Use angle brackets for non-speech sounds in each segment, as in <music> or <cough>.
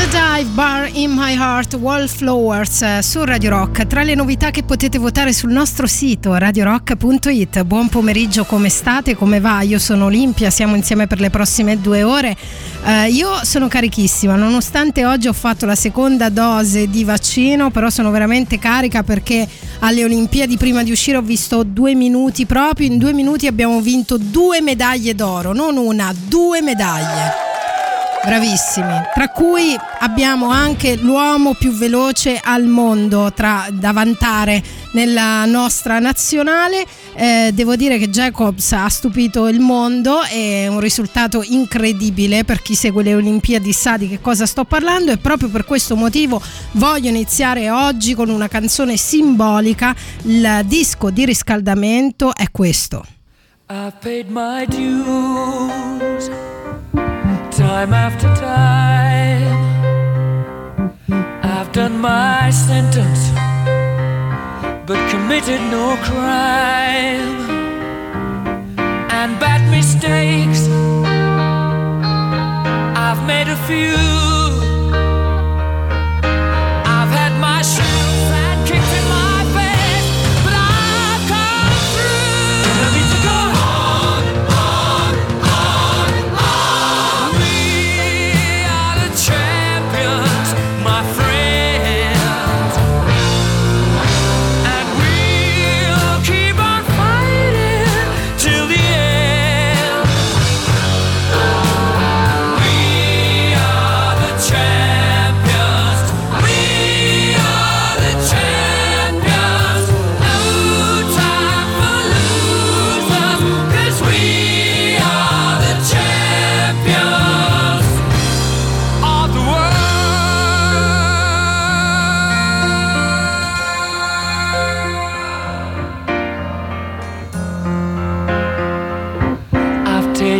The Dive Bar in My Heart Wallflowers eh, su Radio Rock. Tra le novità che potete votare sul nostro sito radiorock.it. Buon pomeriggio, come state? Come va? Io sono Olimpia, siamo insieme per le prossime due ore. Uh, io sono carichissima, nonostante oggi ho fatto la seconda dose di vaccino, però sono veramente carica perché alle Olimpiadi prima di uscire ho visto due minuti proprio, in due minuti abbiamo vinto due medaglie d'oro, non una, due medaglie. Bravissimi, tra cui abbiamo anche l'uomo più veloce al mondo tra, da vantare nella nostra nazionale. Eh, devo dire che Jacobs ha stupito il mondo, è un risultato incredibile per chi segue le Olimpiadi sa di che cosa sto parlando e proprio per questo motivo voglio iniziare oggi con una canzone simbolica. Il disco di riscaldamento è questo. I paid my dues. Time after time. I've done my sentence, but committed no crime. And bad mistakes, I've made a few.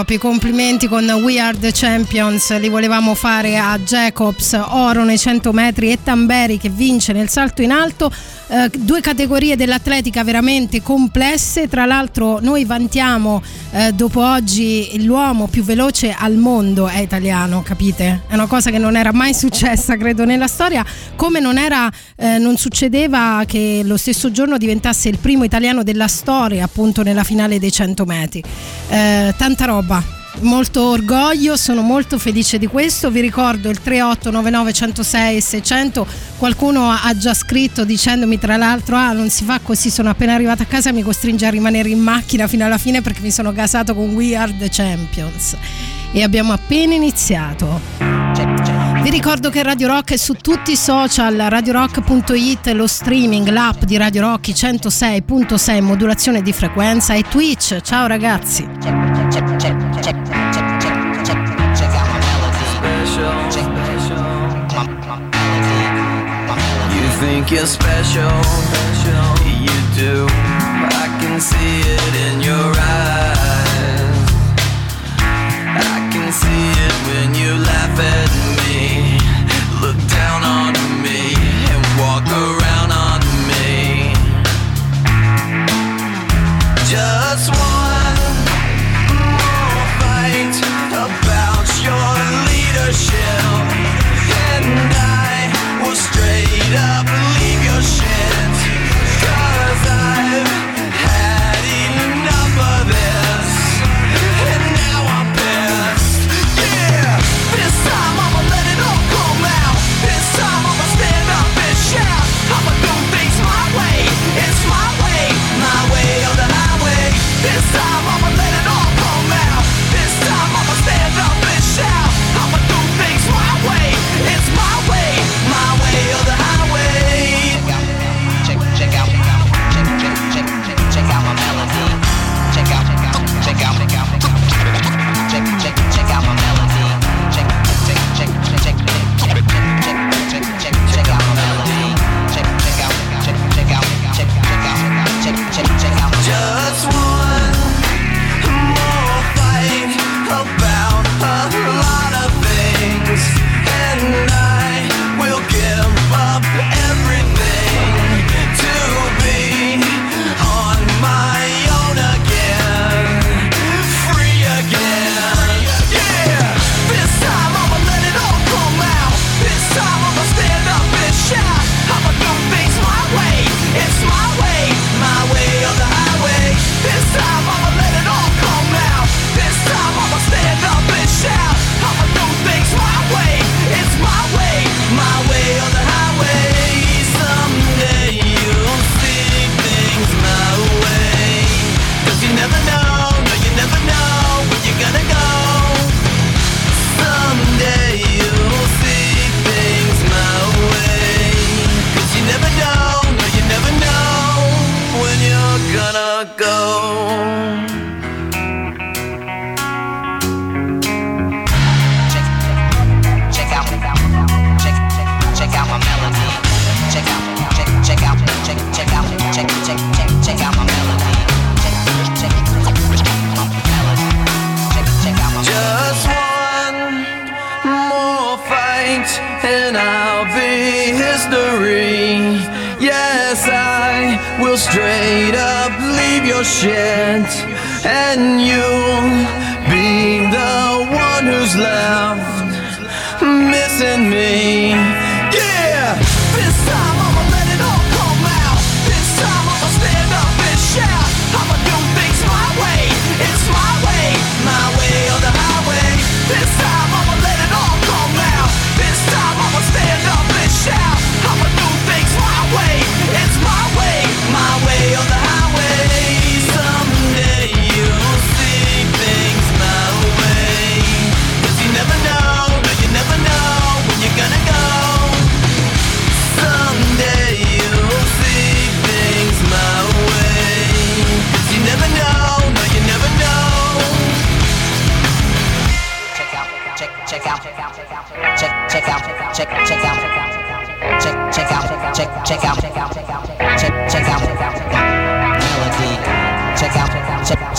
Proprio, complimenti con We Are the Champions, li volevamo fare a Jacobs, oro nei 100 metri e Tamberi che vince nel salto in alto, eh, due categorie dell'atletica veramente complesse, tra l'altro noi vantiamo eh, dopo oggi l'uomo più veloce al mondo è italiano, capite? È una cosa che non era mai successa credo nella storia, come non, era, eh, non succedeva che lo stesso giorno diventasse il primo italiano della storia appunto nella finale dei 100 100 metri. Eh, tanta roba, molto orgoglio, sono molto felice di questo. Vi ricordo il 106 600. Qualcuno ha già scritto dicendomi tra l'altro: Ah, non si fa così. Sono appena arrivata a casa e mi costringe a rimanere in macchina fino alla fine perché mi sono gasato con We Are the Champions. E abbiamo appena iniziato. Cioè, cioè, vi ricordo che Radio Rock è su tutti i social, radiorock.it, lo streaming, l'app di Radio Rock 106.6, modulazione di frequenza e Twitch. Ciao ragazzi! Cioè, think you're special. You do, I can see it in your eyes. I can see it when you laugh at me, look down on me, and walk around on me. Just one more fight about your leadership, and I will straight up.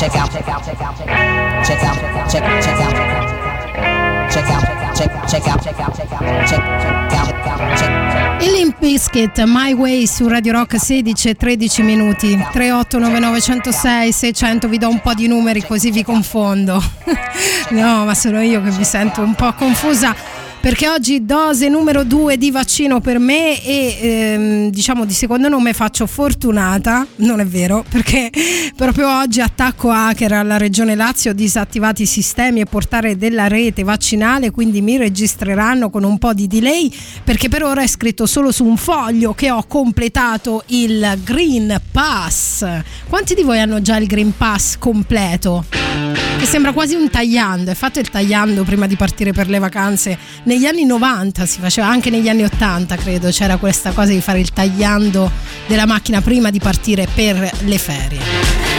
check out, check out, check out, check out, check out, check out, check out, check out, check out, check out, check out, check out, check out, check out. Il Limp Bizkit My Way su Radio Rock 16 e 13 minuti 389906 600 vi do un po' di numeri così vi confondo no ma sono io che mi sento un po' confusa perché oggi dose numero due di vaccino per me e ehm, diciamo di secondo nome faccio fortunata, non è vero, perché proprio oggi attacco hacker alla Regione Lazio, disattivati i sistemi e portare della rete vaccinale, quindi mi registreranno con un po' di delay perché per ora è scritto solo su un foglio che ho completato il Green Pass. Quanti di voi hanno già il Green Pass completo? Sembra quasi un tagliando. È fatto il tagliando prima di partire per le vacanze. Negli anni 90 si faceva, anche negli anni 80 credo, c'era questa cosa di fare il tagliando della macchina prima di partire per le ferie.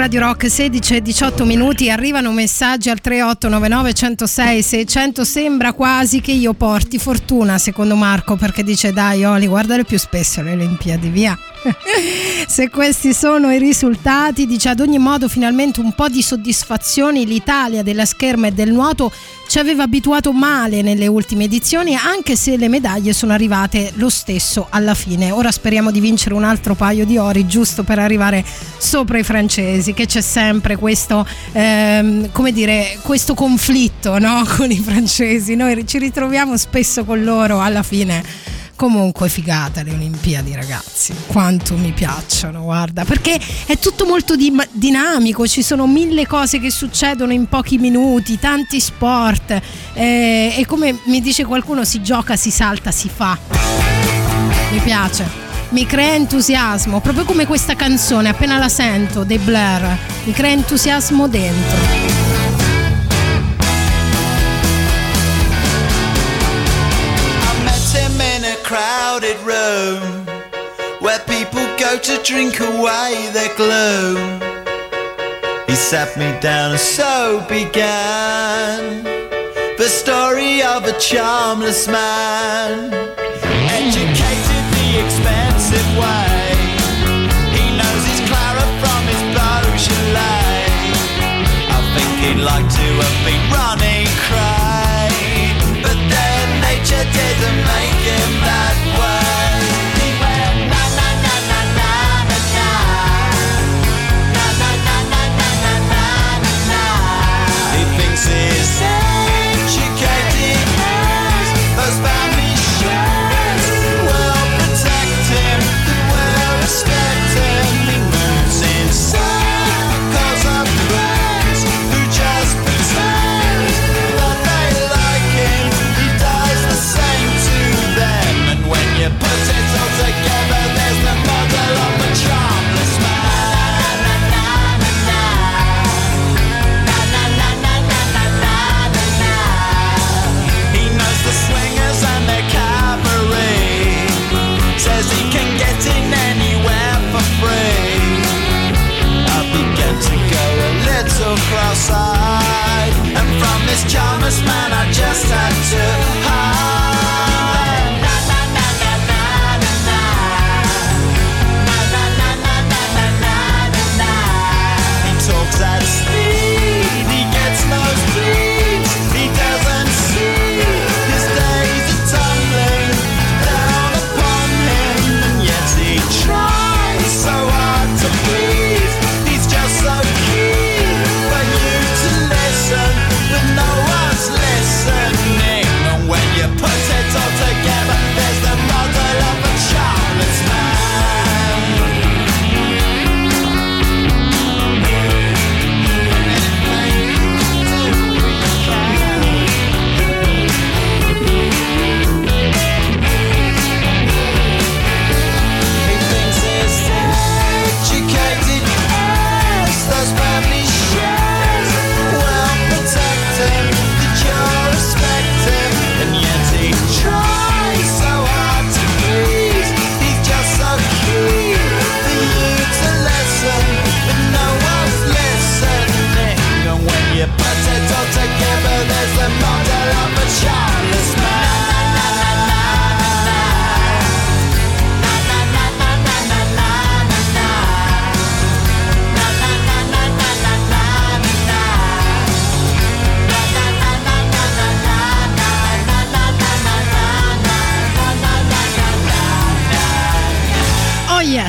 Radio Rock 16 e 18 minuti arrivano messaggi al 3899 106 600 sembra quasi che io porti fortuna secondo Marco perché dice dai Oli guardare più spesso le Olimpiadi via. <laughs> Se questi sono i risultati dice ad ogni modo finalmente un po' di soddisfazioni l'Italia della scherma e del nuoto ci aveva abituato male nelle ultime edizioni anche se le medaglie sono arrivate lo stesso alla fine ora speriamo di vincere un altro paio di ori giusto per arrivare sopra i francesi che c'è sempre questo ehm, come dire questo conflitto no? <laughs> con i francesi noi ci ritroviamo spesso con loro alla fine Comunque figata le Olimpiadi ragazzi, quanto mi piacciono, guarda, perché è tutto molto di- dinamico, ci sono mille cose che succedono in pochi minuti, tanti sport eh, e come mi dice qualcuno si gioca, si salta, si fa. Mi piace. Mi crea entusiasmo, proprio come questa canzone, appena la sento, dei Blair, mi crea entusiasmo dentro. Crowded room where people go to drink away their gloom. He sat me down and so began the story of a charmless man, educated the expensive way. He knows his Clara from his Beaujolais. I think he'd like to have been said to make him cross-eyed, and from this charmless man I just had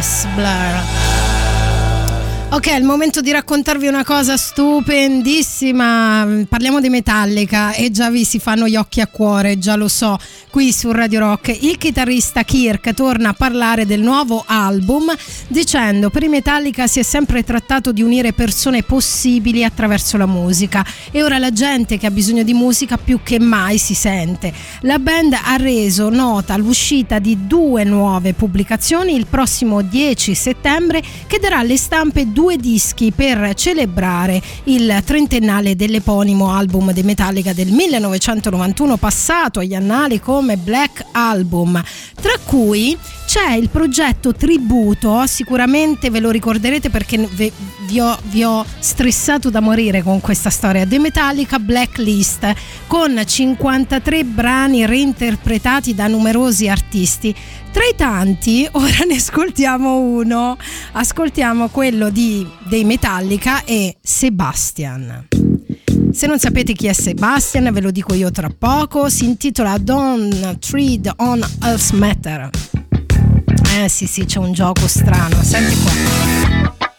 Blur. Ok, è il momento di raccontarvi una cosa stupendissima. Parliamo di Metallica e già vi si fanno gli occhi a cuore, già lo so, qui su Radio Rock. Il chitarrista Kirk torna a parlare del nuovo album dicendo per i Metallica si è sempre trattato di unire persone possibili attraverso la musica e ora la gente che ha bisogno di musica più che mai si sente. La band ha reso nota l'uscita di due nuove pubblicazioni il prossimo 10 settembre che darà alle stampe due dischi per celebrare il trentennale dell'eponimo album dei Metallica del 1991 passato agli annali come Black Album, tra cui c'è il progetto tributo, sicuramente ve lo ricorderete perché vi, ho, vi ho stressato da morire con questa storia, The Metallica Blacklist, con 53 brani reinterpretati da numerosi artisti. Tra i tanti, <laughs> ora ne ascoltiamo uno, ascoltiamo quello di, dei Metallica e Sebastian. Se non sapete chi è Sebastian, ve lo dico io tra poco, si intitola Don't Tread on Earth Matter. Eh sì sì, c'è un gioco strano, senti qua.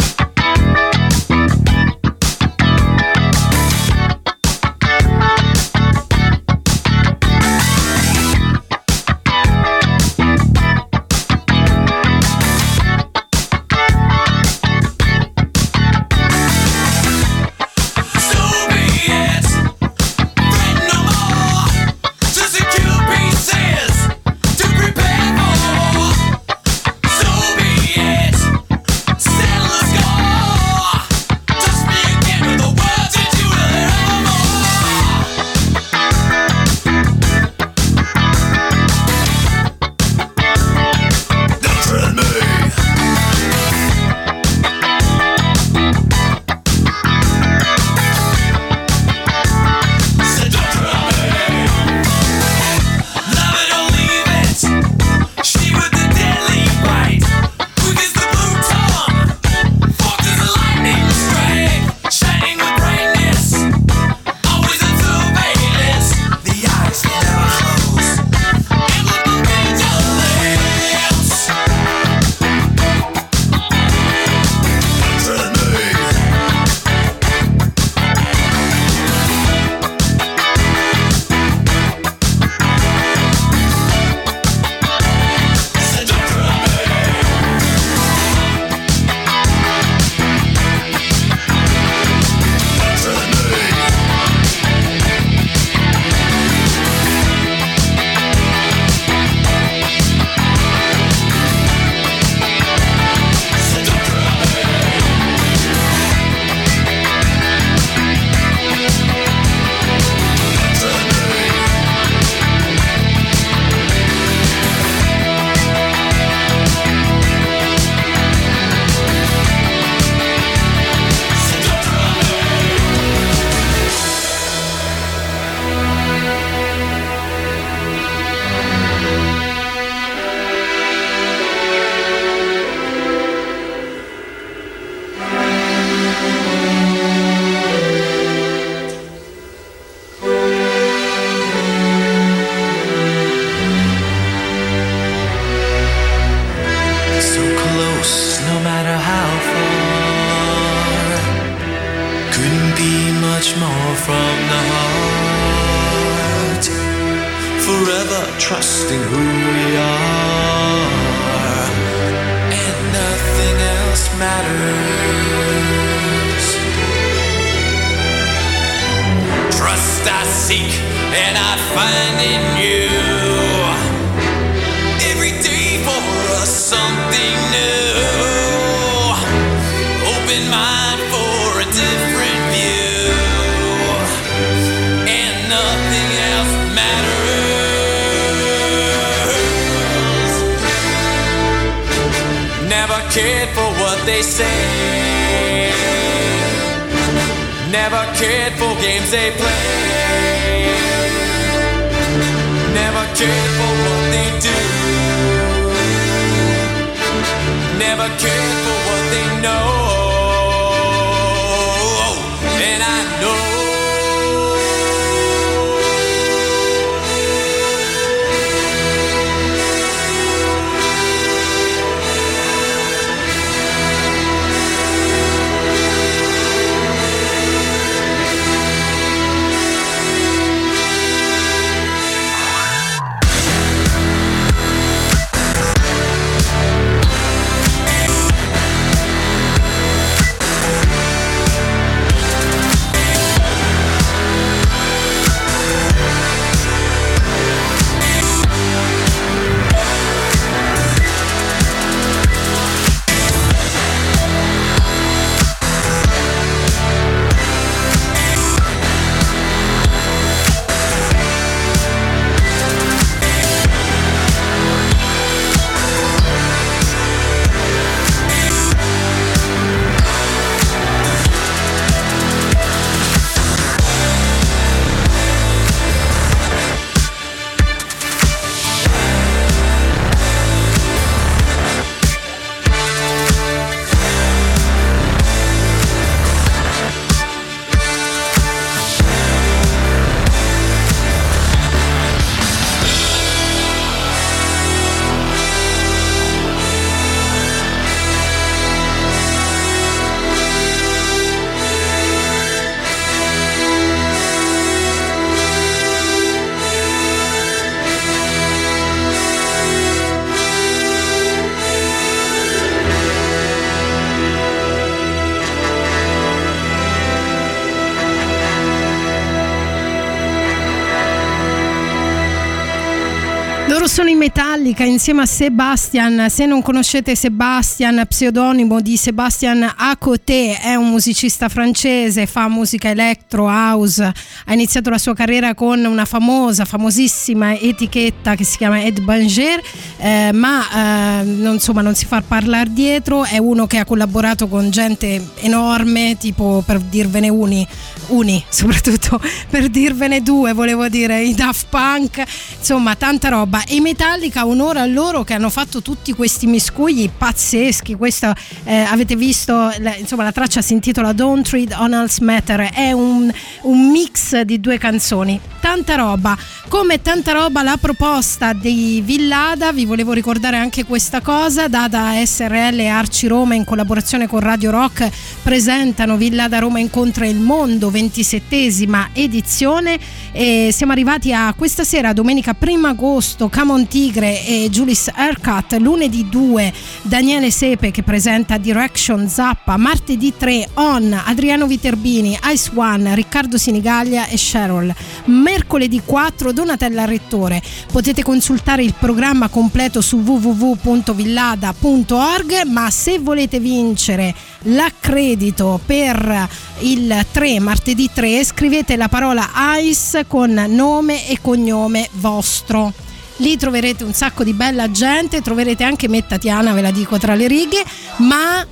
Metallica insieme a Sebastian. Se non conoscete Sebastian, pseudonimo di Sebastian Acoté, è un musicista francese, fa musica electro, house. Ha iniziato la sua carriera con una famosa, famosissima etichetta che si chiama Ed Banger, eh, ma eh, non, insomma, non si fa parlare dietro. È uno che ha collaborato con gente enorme, tipo per dirvene uni, uni <laughs> soprattutto per dirvene due, volevo dire, i Daft Punk, insomma, tanta roba. E i Metallica onore a loro che hanno fatto tutti questi miscugli pazzeschi. Questo eh, avete visto la, insomma la traccia si intitola Don't Treat on Else Matter. È un, un mix di due canzoni. Tanta roba. Come tanta roba la proposta di Villada vi volevo ricordare anche questa cosa data SRL e Arci Roma in collaborazione con Radio Rock presentano Villada Roma incontra il mondo 27esima edizione e siamo arrivati a questa sera domenica 1 agosto Camon Tigre e Julis Haircut, lunedì 2 Daniele Sepe che presenta Direction Zappa, martedì 3 On, Adriano Viterbini, Ice One, Riccardo Sinigaglia e Cheryl, mercoledì 4 Donatella Rettore. Potete consultare il programma completo su www.villada.org, ma se volete vincere l'accredito per il 3 martedì 3 scrivete la parola ICE con nome e cognome vostro lì troverete un sacco di bella gente, troverete anche me Tatiana, ve la dico tra le righe, ma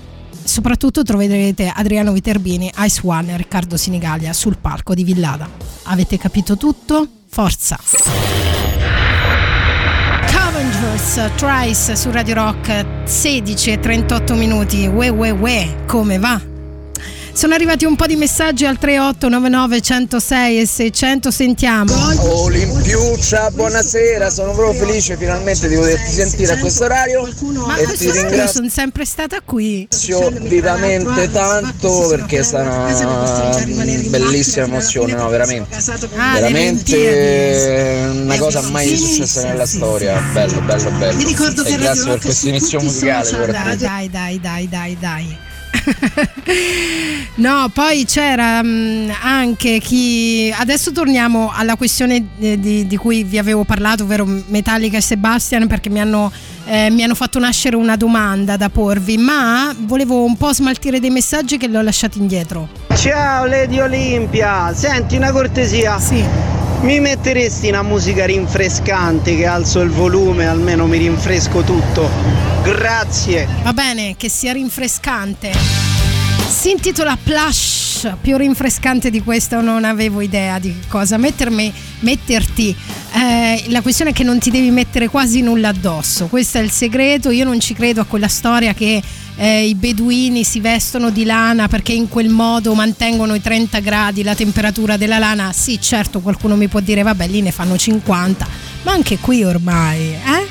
soprattutto troverete Adriano Viterbini, Ice One e Riccardo Sinigalia sul palco di Villada. Avete capito tutto? Forza! Cavengers Trice su Radio Rock 16 e 38 minuti. Ue ue ue, come va? Sono arrivati un po' di messaggi al 3899 106 e 600, sentiamo. Olimpiuccia, buonasera, sono proprio felice finalmente di poterti sentire a questo orario Ma e ti io ringrazio sono sempre stata qui. vivamente tanto perché è stata una bellissima emozione, no, veramente. Ah, Veramente una cosa mai successa nella storia. Bello, bello, bello. E grazie per questo inizio musicale. Dai, dai, dai, dai, dai. <laughs> no, poi c'era mh, anche chi. Adesso torniamo alla questione eh, di, di cui vi avevo parlato, ovvero Metallica e Sebastian, perché mi hanno, eh, mi hanno fatto nascere una domanda da porvi, ma volevo un po' smaltire dei messaggi che li ho lasciati indietro. Ciao Lady Olimpia, senti una cortesia. Sì. Mi metteresti una musica rinfrescante che alzo il volume, almeno mi rinfresco tutto. Grazie. Va bene, che sia rinfrescante. Si intitola Plush, più rinfrescante di questo non avevo idea di cosa mettermi, metterti. Eh, la questione è che non ti devi mettere quasi nulla addosso, questo è il segreto. Io non ci credo a quella storia che eh, i beduini si vestono di lana perché in quel modo mantengono i 30 gradi, la temperatura della lana. Sì, certo, qualcuno mi può dire, vabbè, lì ne fanno 50, ma anche qui ormai, eh?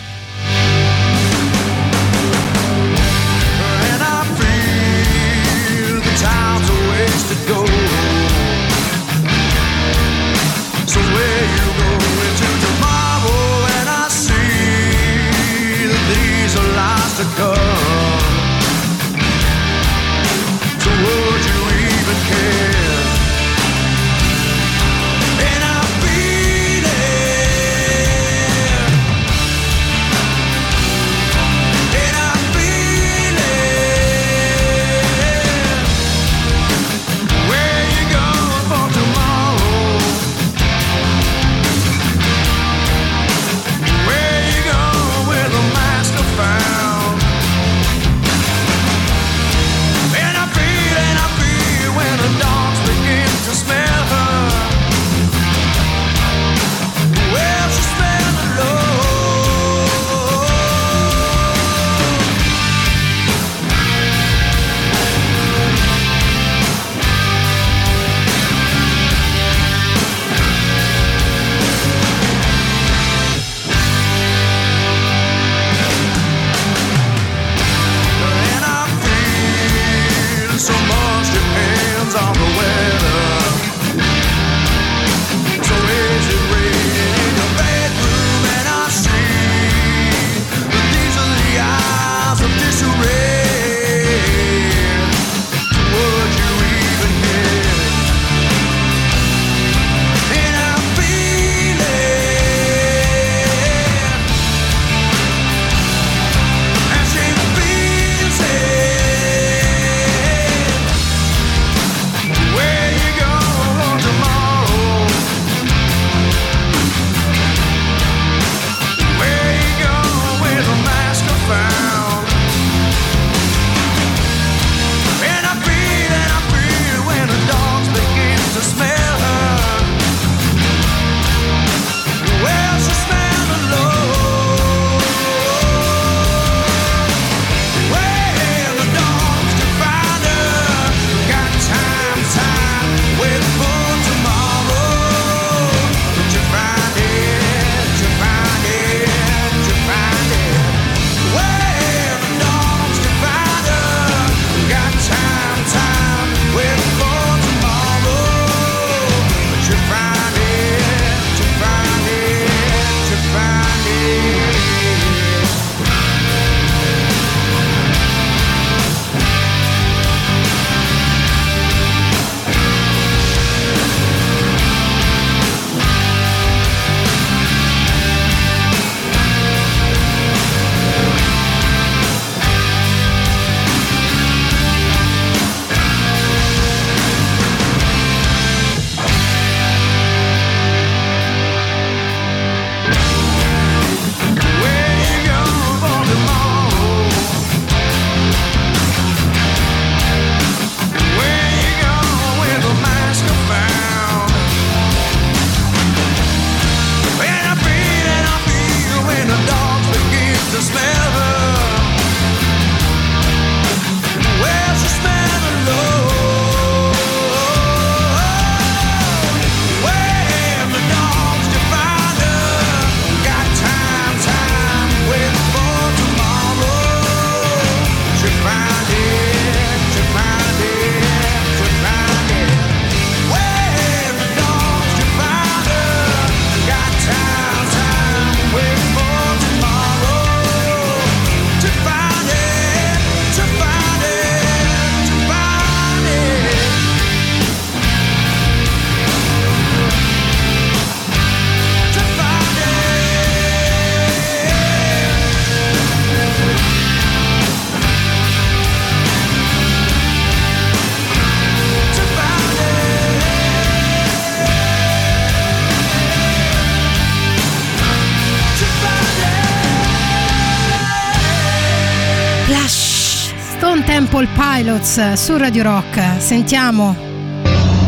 Pilots su Radio Rock. Sentiamo.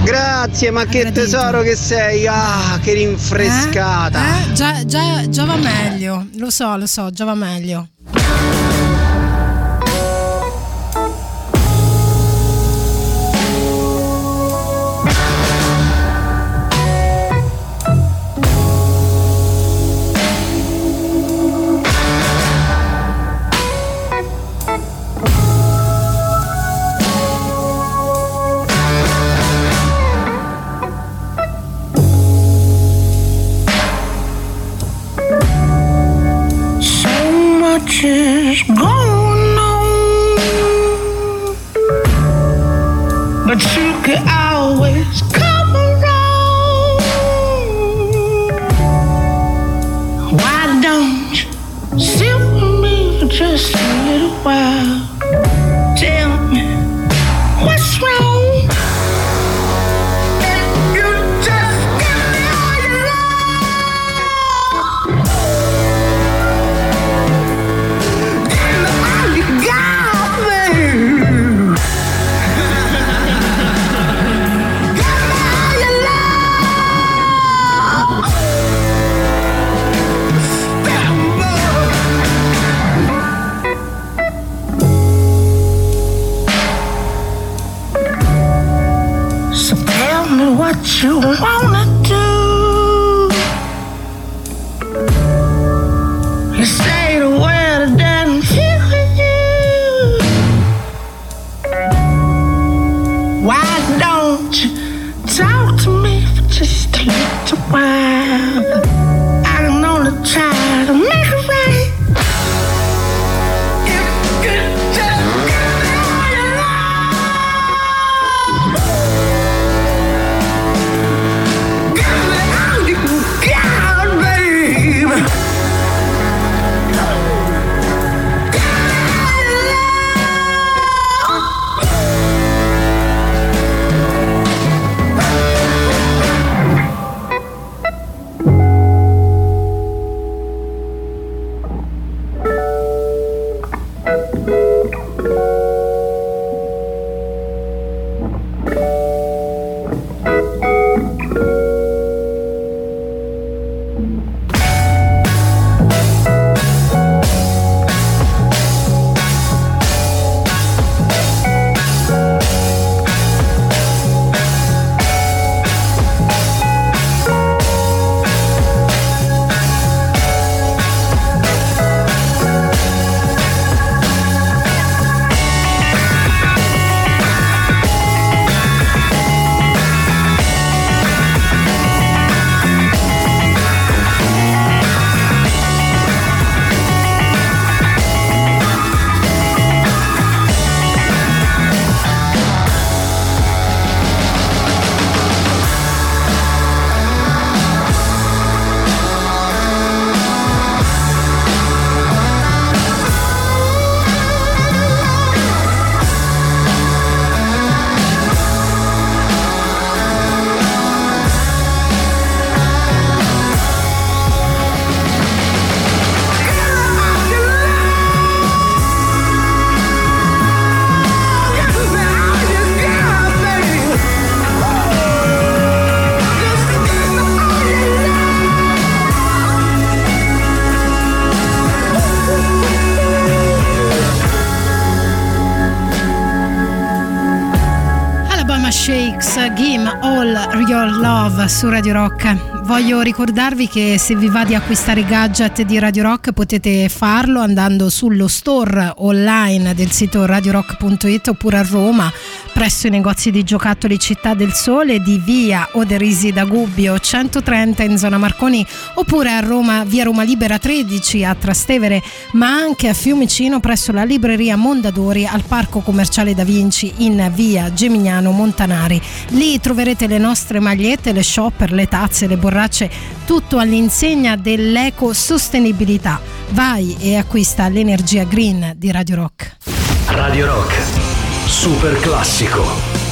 Grazie, ma che tesoro che sei! Ah, che rinfrescata! Eh? Eh? Già, già, già va meglio. Lo so, lo so, già va meglio. Su Radio Rock. Voglio ricordarvi che se vi va di acquistare gadget di Radio Rock potete farlo andando sullo store online del sito radiorock.it oppure a Roma presso i negozi di giocattoli Città del Sole di via Oderisi da Gubbio 130 in zona Marconi oppure a Roma via Roma Libera 13 a Trastevere ma anche a Fiumicino presso la libreria Mondadori al Parco Commerciale Da Vinci in via Gemignano Montanari. Lì troverete le nostre magliette, le shopper, le tazze, le borracce, tutto all'insegna dell'ecosostenibilità. Vai e acquista l'energia green di Radio Rock. Radio Rock. Super classico.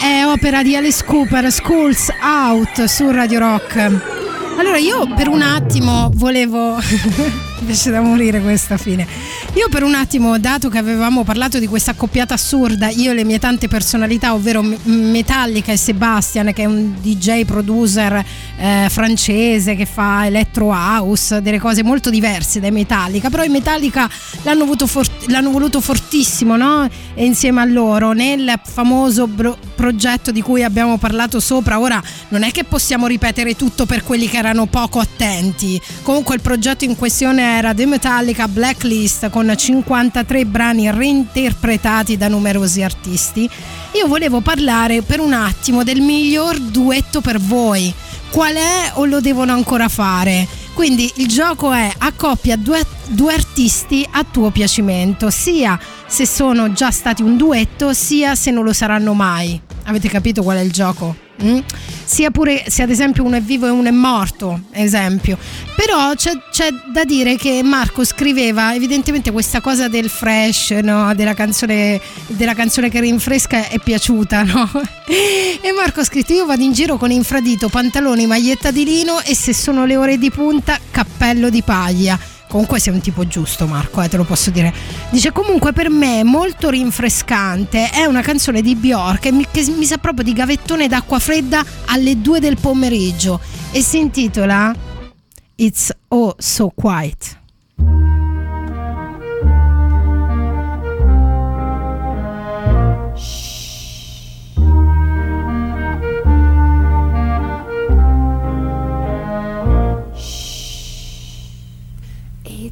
È opera di Alice Cooper, Schools Out su Radio Rock. Allora io per un attimo volevo... <laughs> invece da morire questa fine. Io per un attimo, dato che avevamo parlato di questa accoppiata assurda, io e le mie tante personalità, ovvero Metallica e Sebastian, che è un DJ producer eh, francese che fa electro house, delle cose molto diverse dai Metallica, però i Metallica l'hanno, fort- l'hanno voluto fortissimo, no? Insieme a loro nel famoso bro- progetto di cui abbiamo parlato sopra, ora non è che possiamo ripetere tutto per quelli che erano poco attenti. Comunque il progetto in questione era The Metallica Blacklist con 53 brani reinterpretati da numerosi artisti. Io volevo parlare per un attimo del miglior duetto per voi. Qual è o lo devono ancora fare? Quindi il gioco è accoppia due, due artisti a tuo piacimento, sia se sono già stati un duetto, sia se non lo saranno mai. Avete capito qual è il gioco? Mm? Sia pure se ad esempio uno è vivo e uno è morto, esempio. Però c'è, c'è, da dire che Marco scriveva evidentemente questa cosa del fresh, no? della, canzone, della canzone che rinfresca è piaciuta, no? <laughs> E Marco ha scritto: Io vado in giro con infradito, pantaloni, maglietta di lino e se sono le ore di punta, cappello di paglia Comunque sei un tipo giusto Marco, eh, te lo posso dire. Dice comunque per me è molto rinfrescante, è una canzone di Bjork che mi, che mi sa proprio di gavettone d'acqua fredda alle 2 del pomeriggio e si intitola It's Oh So Quiet.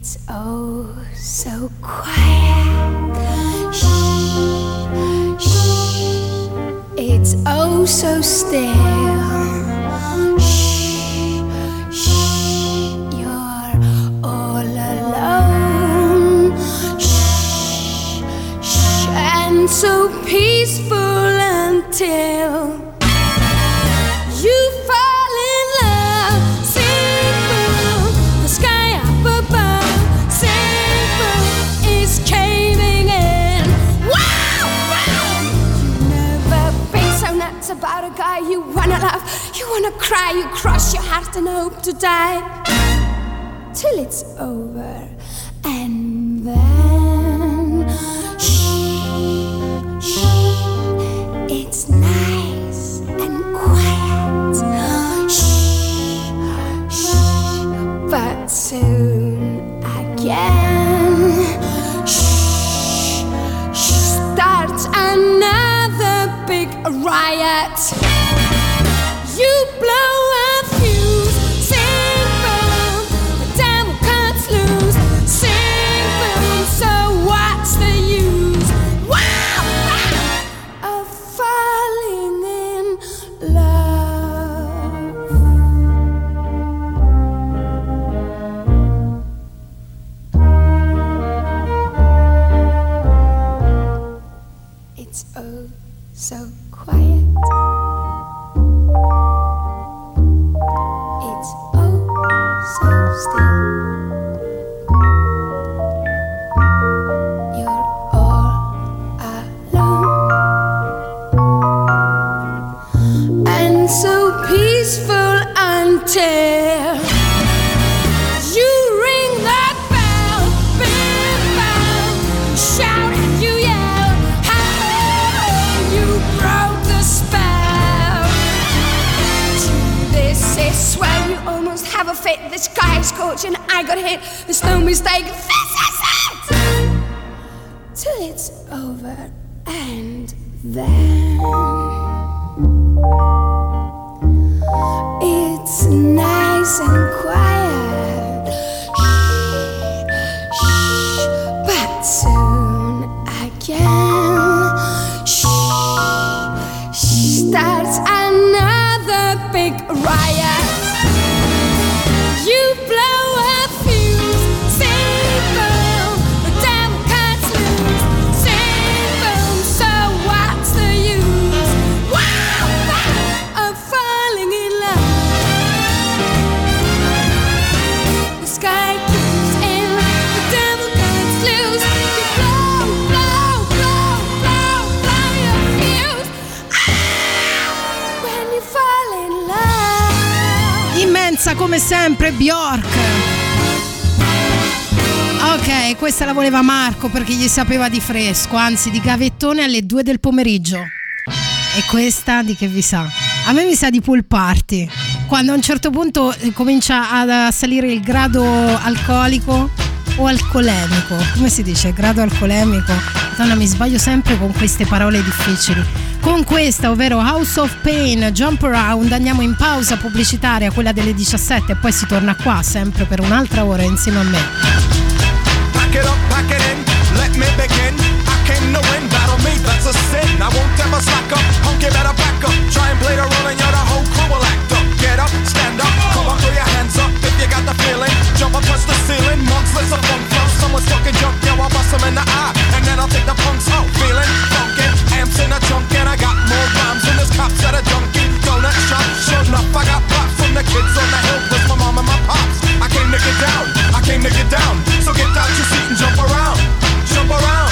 It's oh so quiet. Shh, shh. It's oh so still. Shh, shh. You're all alone. Shh, shh. And so peaceful until. Wanna cry, you cross your heart and hope to die till it's over, and then shh, shh, it's nice and quiet. Shh, shh, but soon again. Shh, shh, starts another big riot. You blow I got hit. There's no mistake. This is it. Till it's over, and then sempre Bjork. Ok, questa la voleva Marco perché gli sapeva di fresco, anzi di gavettone alle 2 del pomeriggio. E questa di che vi sa? A me mi sa di pool party. Quando a un certo punto eh, comincia a salire il grado alcolico o alcolemico. Come si dice? Grado alcolemico. Madonna, mi sbaglio sempre con queste parole difficili. Con questa, ovvero House of Pain, Jump Around, andiamo in pausa pubblicitaria, quella delle 17 e poi si torna qua sempre per un'altra ora insieme a me. Pack it up, pack it in, let me begin. I came to win, battle me, that's a sin. I won't ever slack up, punk, you better back up. Try and play the role and you're the whole crew will act up. Get up, stand up, come on, throw your hands you got the feeling. Jump up, touch the ceiling, monks, let's a funk flow. Someone's talking junk, yo, I'll bust them in the eye. And then I'll take the punks out, feeling funky. Amps in a trunk and I got more rhymes than this cops at a Dunkin' Donut shop. Sure enough, I got props from the kids on the hill with my mom and my pops. I came to get down, I came to get down. So get out your seat and jump around, jump around,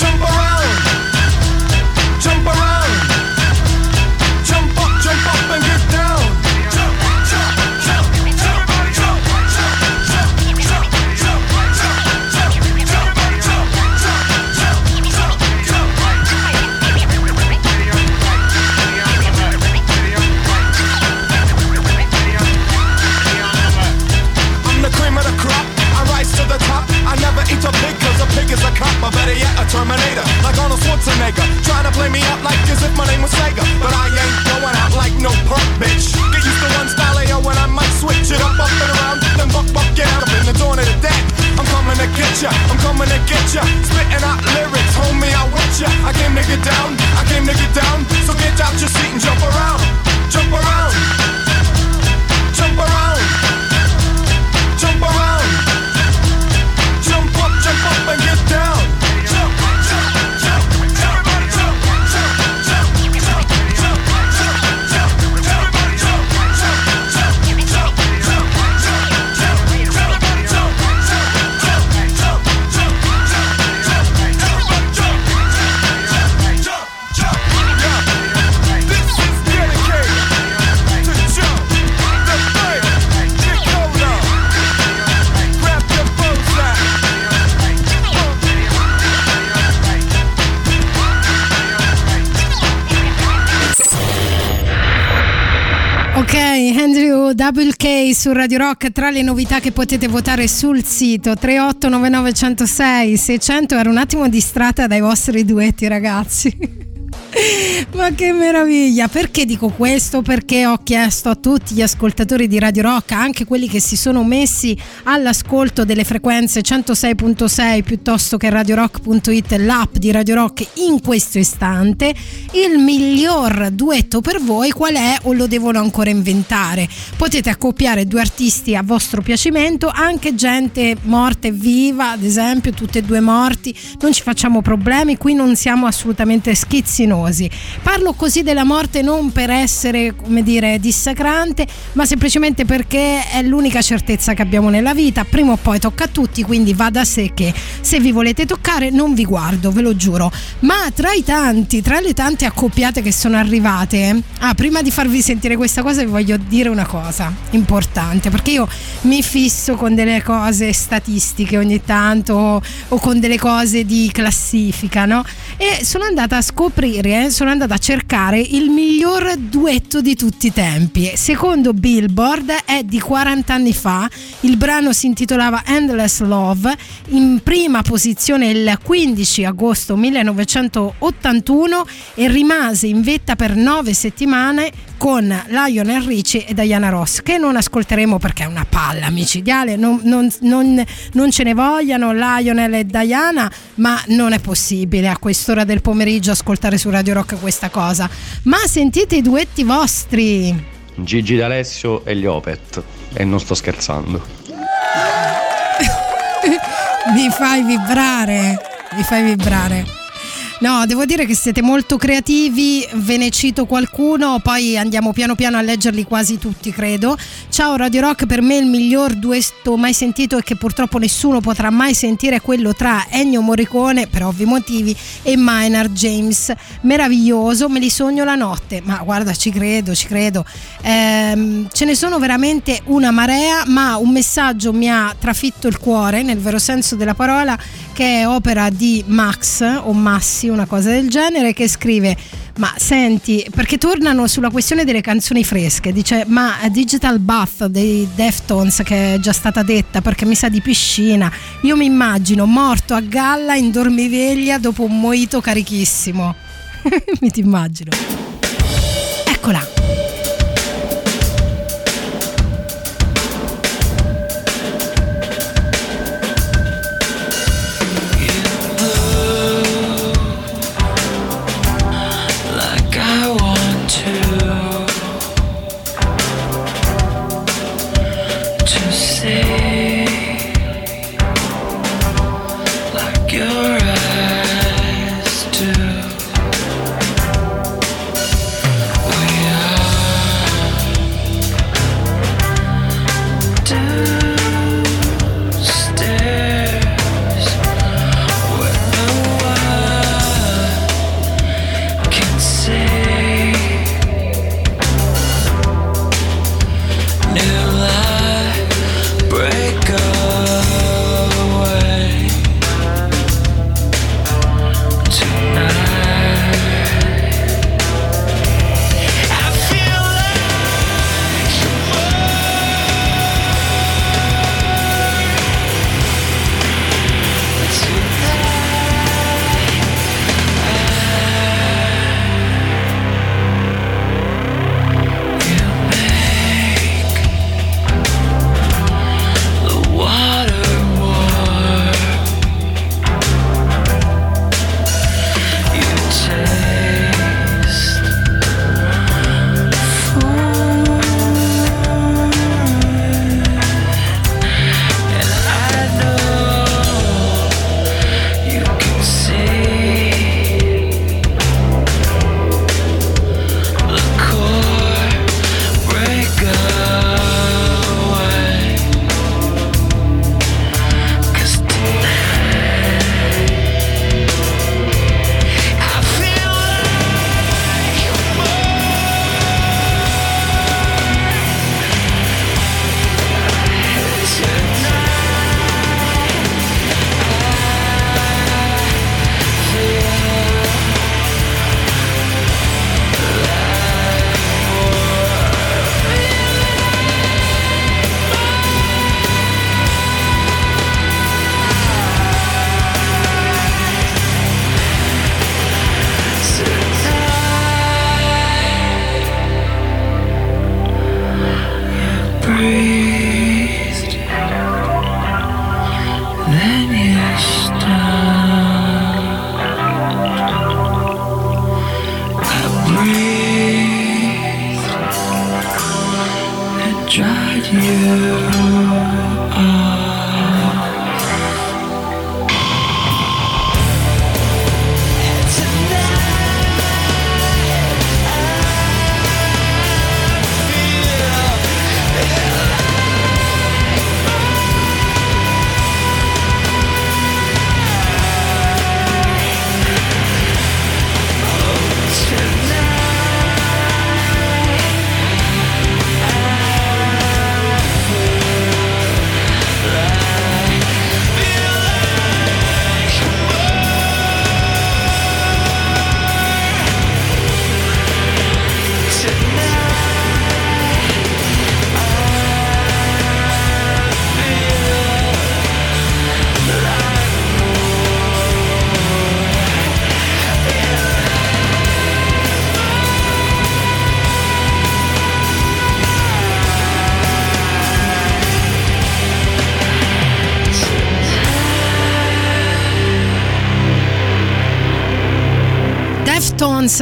jump around, jump around, jump up, jump up su Radio Rock tra le novità che potete votare sul sito 3899106 600 ero un attimo distratta dai vostri duetti ragazzi. Ma che meraviglia! Perché dico questo? Perché ho chiesto a tutti gli ascoltatori di Radio Rock, anche quelli che si sono messi all'ascolto delle frequenze 106.6 piuttosto che radiorock.it, l'app di Radio Rock in questo istante, il miglior duetto per voi qual è o lo devono ancora inventare? Potete accoppiare due artisti a vostro piacimento, anche gente morta e viva, ad esempio, tutte e due morti, non ci facciamo problemi, qui non siamo assolutamente schizzinosi. Parlo così della morte non per essere, come dire, dissacrante, ma semplicemente perché è l'unica certezza che abbiamo nella vita. Prima o poi tocca a tutti, quindi va da sé che se vi volete toccare non vi guardo, ve lo giuro. Ma tra i tanti, tra le tante accoppiate che sono arrivate, ah, prima di farvi sentire questa cosa vi voglio dire una cosa importante, perché io mi fisso con delle cose statistiche ogni tanto o con delle cose di classifica, no? E sono andata a scoprire serie sono andata a cercare il miglior duetto di tutti i tempi. Secondo Billboard è di 40 anni fa, il brano si intitolava Endless Love, in prima posizione il 15 agosto 1981 e rimase in vetta per 9 settimane con Lionel Richie e Diana Ross che non ascolteremo perché è una palla micidiale non, non- non- non ce ne vogliano Lionel e Diana ma non è possibile a quest'ora del pomeriggio ascoltare su Radio Rock questa cosa ma sentite i duetti vostri Gigi D'Alessio e gli Opet. E non sto scherzando. <laughs> mi fai vibrare mi fai vibrare No, devo dire che siete molto creativi, ve ne cito qualcuno, poi andiamo piano piano a leggerli quasi tutti, credo. Ciao Radio Rock, per me il miglior duetto mai sentito e che purtroppo nessuno potrà mai sentire è quello tra Ennio Morricone, per ovvi motivi, e Maynard James. Meraviglioso, me li sogno la notte. Ma guarda, ci credo, ci credo. Ehm, ce ne sono veramente una marea, ma un messaggio mi ha trafitto il cuore, nel vero senso della parola, che è opera di Max o Massi, una cosa del genere, che scrive: Ma senti, perché tornano sulla questione delle canzoni fresche, dice: Ma Digital Bath dei Deftones, che è già stata detta perché mi sa di piscina, io mi immagino morto a galla in dormiveglia dopo un moito carichissimo. <laughs> mi ti immagino. Eccola.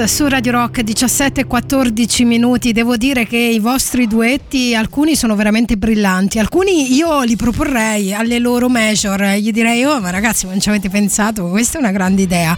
Su Radio Rock 17 e 14 minuti. Devo dire che i vostri duetti, alcuni sono veramente brillanti, alcuni io li proporrei alle loro major. Gli direi, oh ma ragazzi, non ci avete pensato? Questa è una grande idea.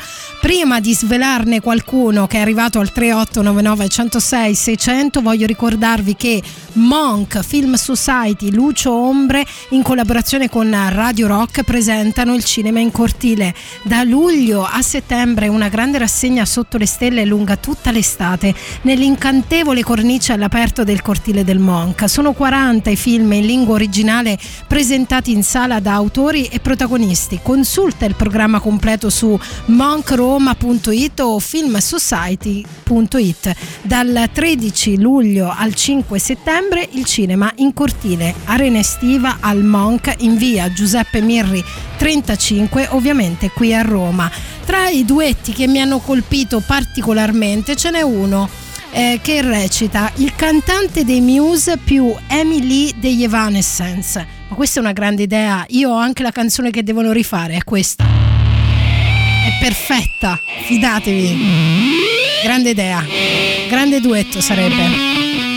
Prima di svelarne qualcuno che è arrivato al 3899 106 600, voglio ricordarvi che Monk, Film Society, Lucio Ombre, in collaborazione con Radio Rock, presentano il cinema in cortile. Da luglio a settembre una grande rassegna sotto le stelle lunga tutta l'estate nell'incantevole cornice all'aperto del cortile del Monk. Sono 40 i film in lingua originale presentati in sala da autori e protagonisti. Consulta il programma completo su monkroma.it o filmsociety.it. Dal 13 luglio al 5 settembre il cinema in cortile, arena estiva al Monk in via Giuseppe Mirri 35, ovviamente qui a Roma. Tra i duetti che mi hanno colpito particolarmente ce n'è uno eh, che recita il cantante dei Muse più Emily degli Evanescence. Ma questa è una grande idea. Io ho anche la canzone che devono rifare, è questa. È perfetta, fidatevi. Grande idea. Grande duetto sarebbe.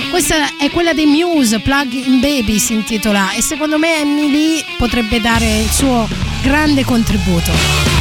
Questa è quella dei Muse, Plug in Baby si intitola e secondo me Emily potrebbe dare il suo grande contributo.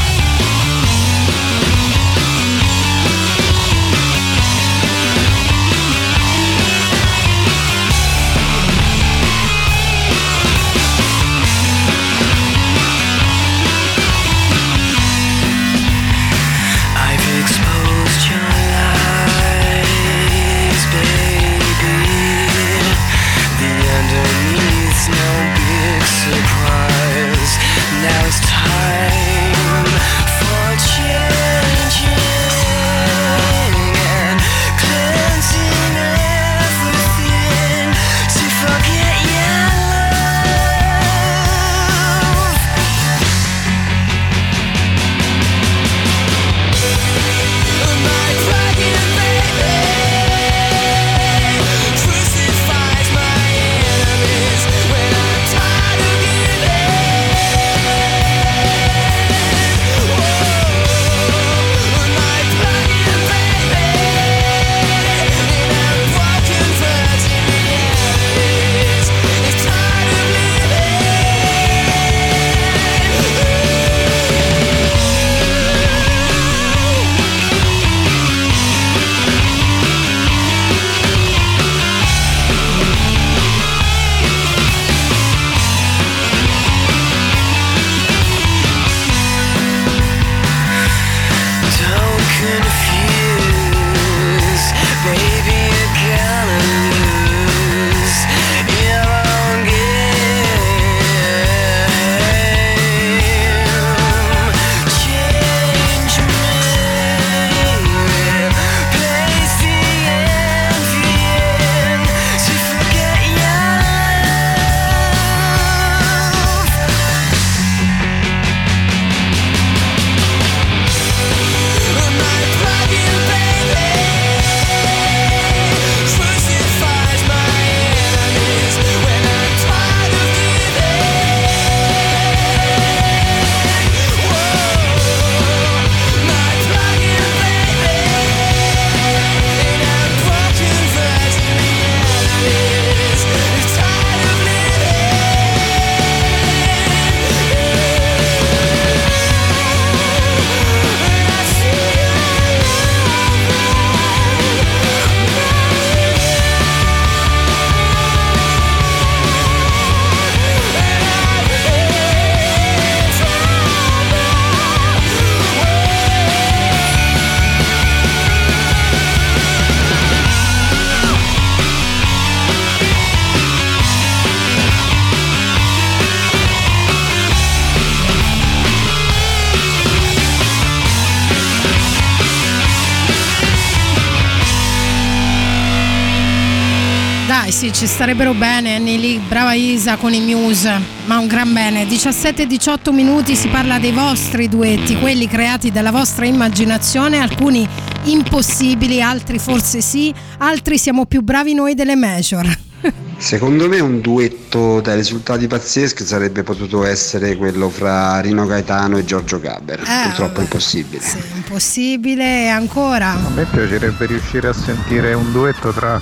Ci starebbero bene lì, brava Isa con i Muse, ma un gran bene. 17-18 minuti si parla dei vostri duetti, quelli creati dalla vostra immaginazione, alcuni impossibili, altri forse sì, altri siamo più bravi noi delle major. Secondo me un duetto dai risultati pazzeschi sarebbe potuto essere quello fra Rino Gaetano e Giorgio Gaber. Eh, Purtroppo è impossibile. Impossibile e ancora. A me piacerebbe riuscire a sentire un duetto tra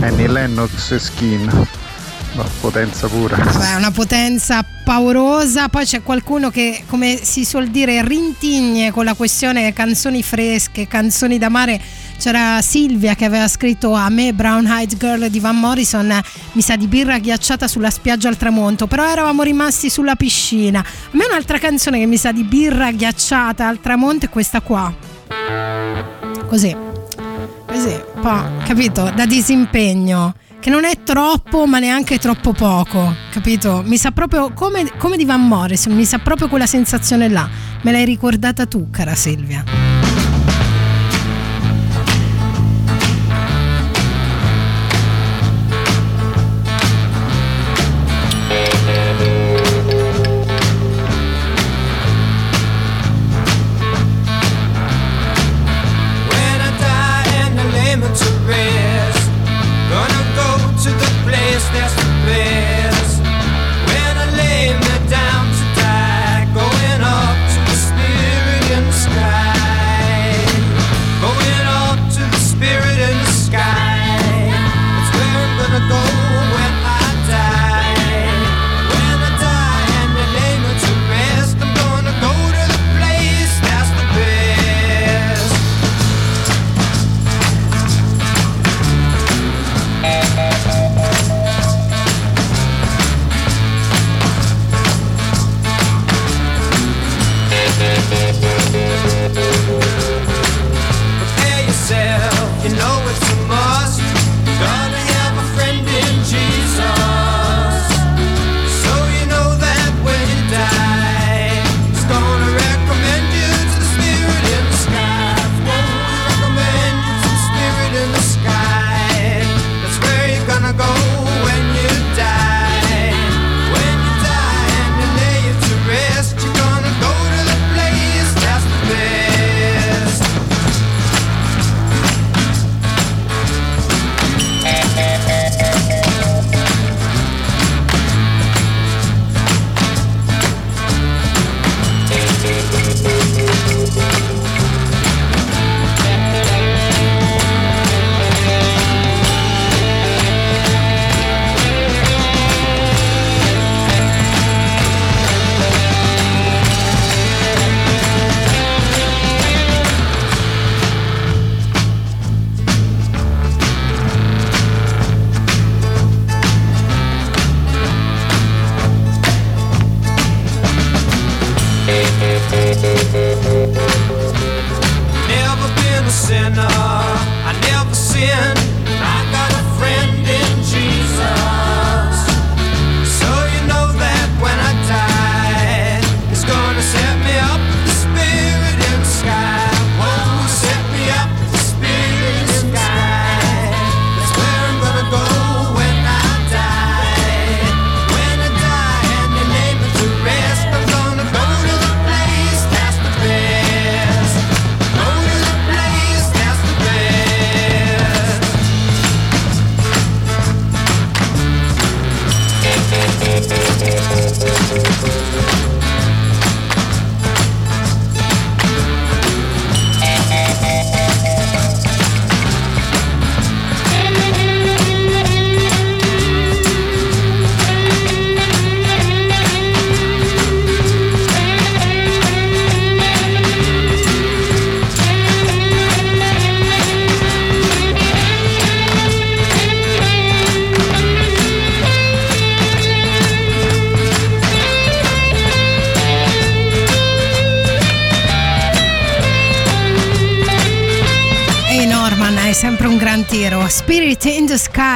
Annie Lennox e Skin. No, potenza pura. Cioè, una potenza paurosa. Poi c'è qualcuno che, come si suol dire, rintigne con la questione canzoni fresche, canzoni da mare. C'era Silvia che aveva scritto a me Brown Eyed Girl di Van Morrison, mi sa di birra ghiacciata sulla spiaggia al tramonto, però eravamo rimasti sulla piscina. A me un'altra canzone che mi sa di birra ghiacciata al tramonto è questa qua. Così. Così, un po', capito? Da disimpegno. Che non è troppo, ma neanche troppo poco, capito? Mi sa proprio come, come di Van Morrison, mi sa proprio quella sensazione là. Me l'hai ricordata tu, cara Silvia.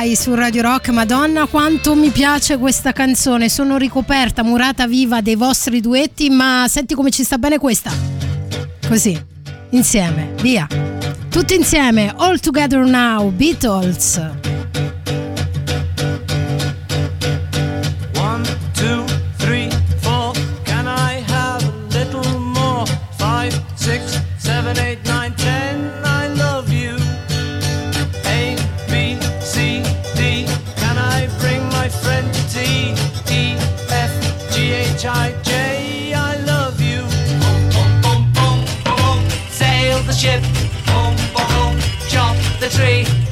Sky su Radio Rock. Madonna, quanto mi piace questa canzone. Sono ricoperta, murata viva dei vostri duetti, ma senti come ci sta bene questa. Così, insieme, via. Tutti insieme, All Together Now, Beatles. the ship. Boom, boom, boom, jump the tree.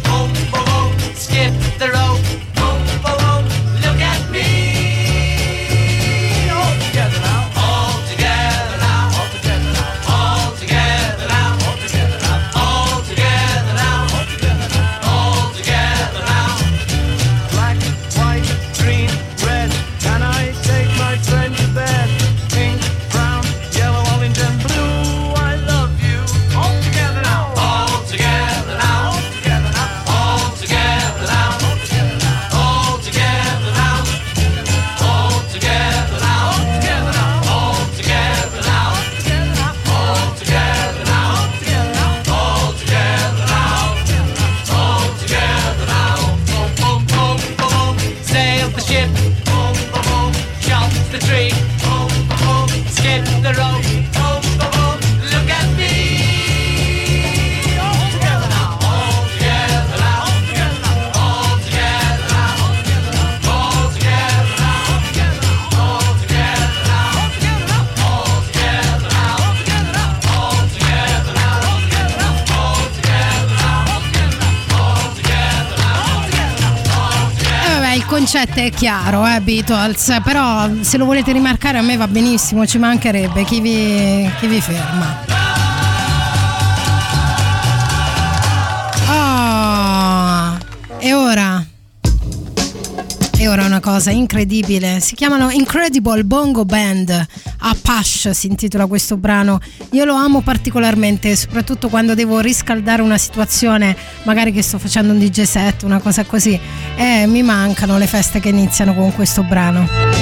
è chiaro, eh, Beatles, però se lo volete rimarcare a me va benissimo, ci mancherebbe, chi vi, chi vi ferma? Oh, e ora? E ora una cosa incredibile, si chiamano Incredible Bongo Band Apache si intitola questo brano. Io lo amo particolarmente, soprattutto quando devo riscaldare una situazione, magari che sto facendo un DJ set, una cosa così. E mi mancano le feste che iniziano con questo brano.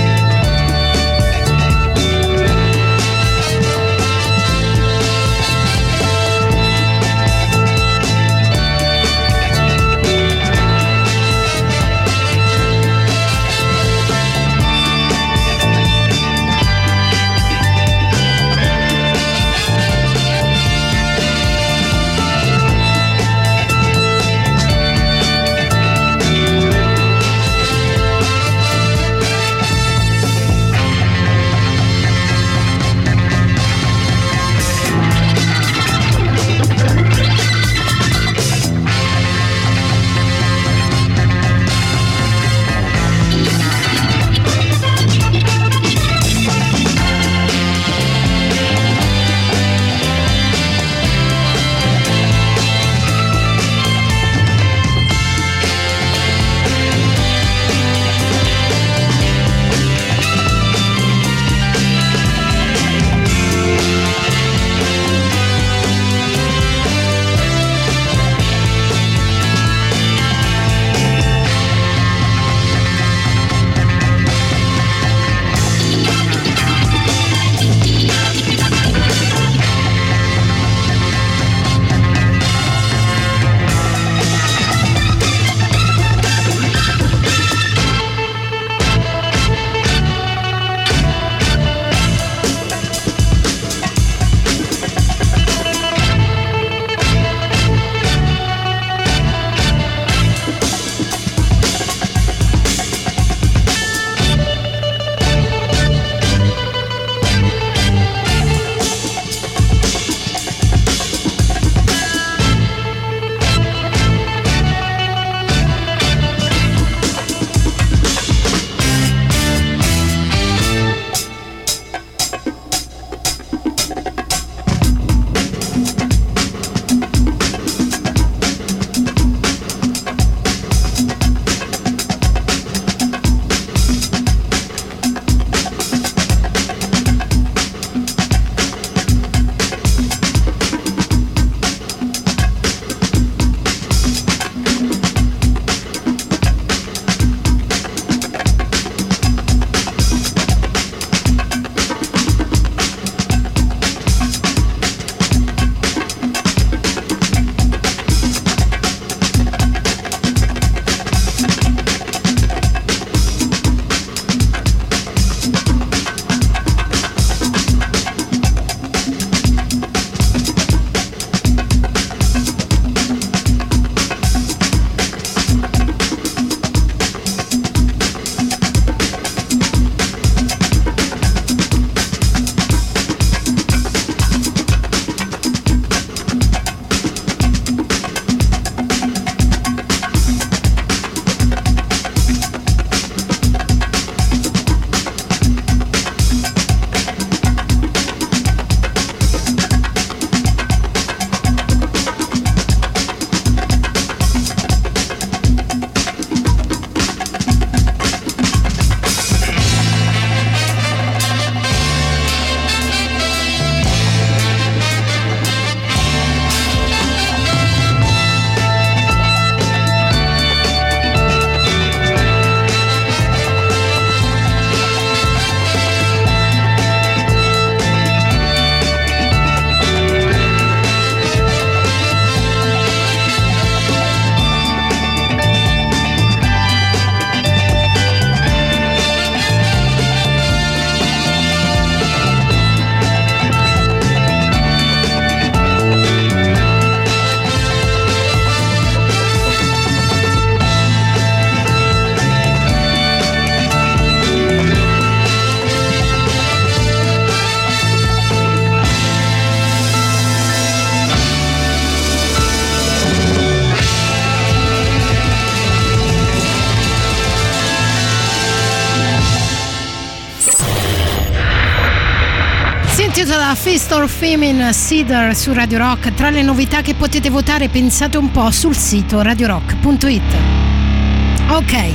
Intitola Feast or Famine Cedar su Radio Rock. Tra le novità che potete votare, pensate un po' sul sito radiorock.it. Ok.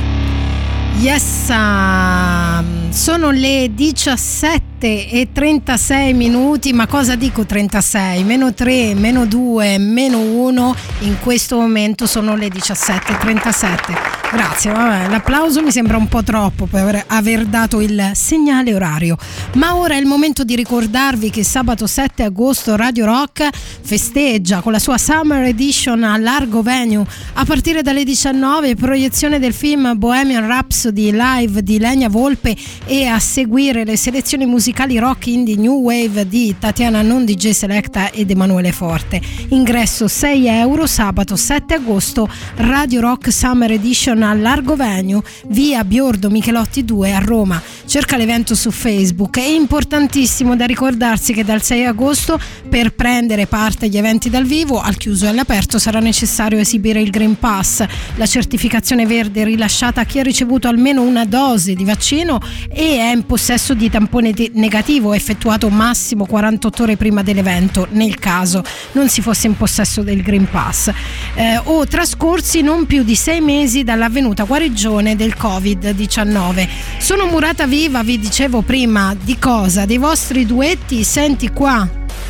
Yes, um, sono le 17 e 36 minuti, ma cosa dico 36? Meno 3, meno 2, meno 1, in questo momento sono le 17.37. Grazie, vabbè, l'applauso mi sembra un po' troppo per aver dato il segnale orario. Ma ora è il momento di ricordarvi che sabato 7 agosto Radio Rock festeggia con la sua Summer Edition a Largo Venue a partire dalle 19 proiezione del film Bohemian Rhapsody live di Legna Volpe e a seguire le selezioni musicali rock indie new wave di Tatiana Non DJ Selecta ed Emanuele Forte. Ingresso 6 euro sabato 7 agosto Radio Rock Summer Edition a Largo Venue via Biordo Michelotti 2 a Roma. Cerca l'evento su Facebook. È importantissimo da ricordarsi che dal 6 agosto per prendere parte agli eventi dal vivo al chiuso e all'aperto sarà necessario esibire il Green Pass, la certificazione verde rilasciata a chi ha ricevuto almeno una dose di vaccino e è in possesso di tampone negativo effettuato massimo 48 ore prima dell'evento nel caso non si fosse in possesso del Green Pass eh, o trascorsi non più di sei mesi dall'avvenuta guarigione del Covid-19. Sono Murata Viva, vi dicevo prima di cosa? Dei vostri duetti, senti qua.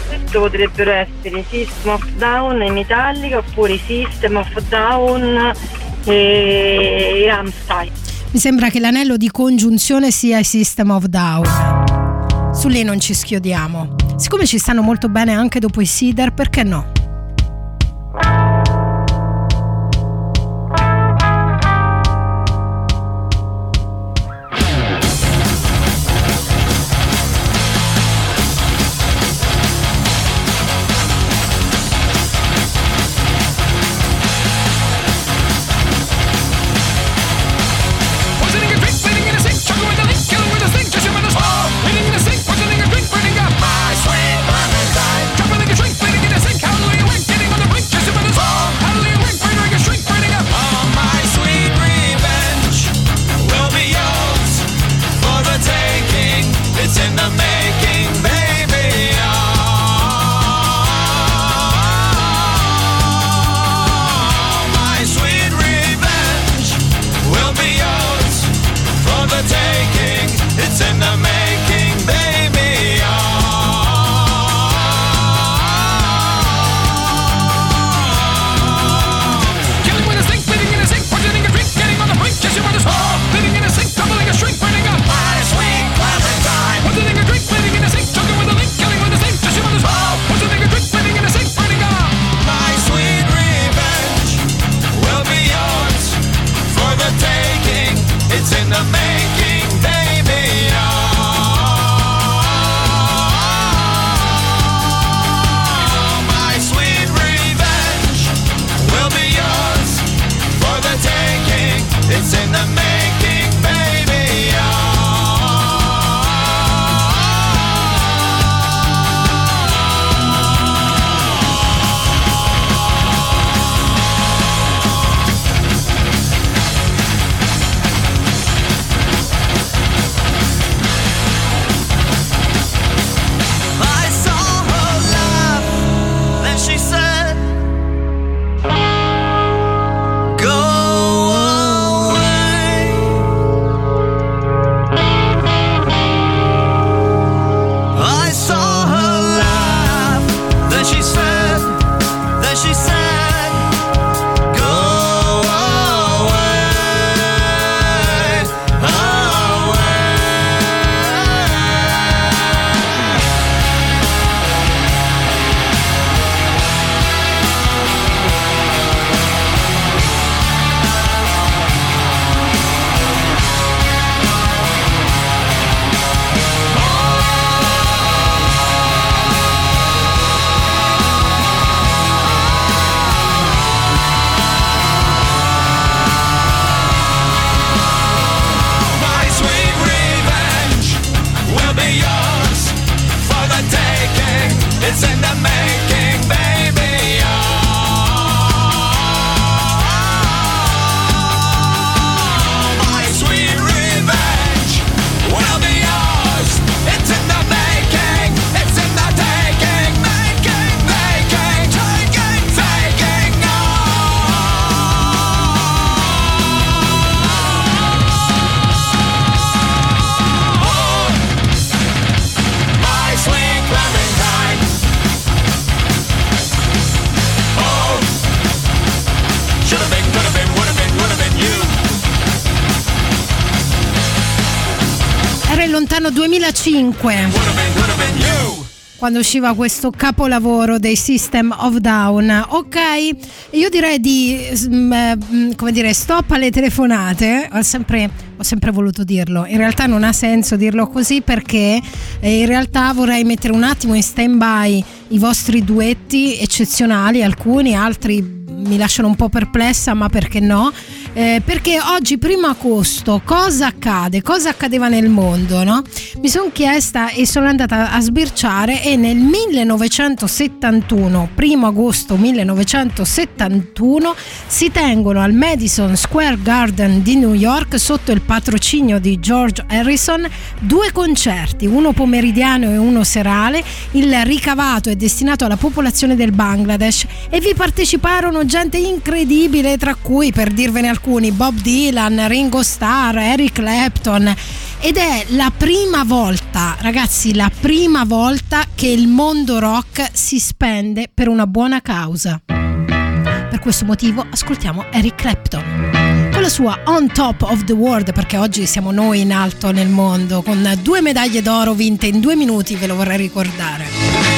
Questo potrebbero essere System of Down e Metallica oppure System of Down e Rammstein. Mi sembra che l'anello di congiunzione sia il System of Down. Su lì non ci schiodiamo. Siccome ci stanno molto bene anche dopo i Cider, perché no? 2005 quando usciva questo capolavoro dei System of Down. Ok, io direi di mm, eh, come dire, stop alle telefonate. Ho sempre, ho sempre voluto dirlo. In realtà non ha senso dirlo così perché eh, in realtà vorrei mettere un attimo in stand by i vostri duetti eccezionali, alcuni, altri mi lasciano un po' perplessa, ma perché no? Eh, perché oggi, primo agosto, cosa accade? Cosa accadeva nel mondo? No? Mi sono chiesta e sono andata a sbirciare e nel 1971, primo agosto 1971, si tengono al Madison Square Garden di New York sotto il patrocinio di George Harrison due concerti, uno pomeridiano e uno serale. Il ricavato è destinato alla popolazione del Bangladesh e vi parteciparono gente incredibile, tra cui, per dirvene alcuni, Bob Dylan, Ringo Starr, Eric Clapton. Ed è la prima volta, ragazzi, la prima volta che il mondo rock si spende per una buona causa. Per questo motivo ascoltiamo Eric Clapton con la sua On Top of the World, perché oggi siamo noi in alto nel mondo, con due medaglie d'oro vinte in due minuti, ve lo vorrei ricordare.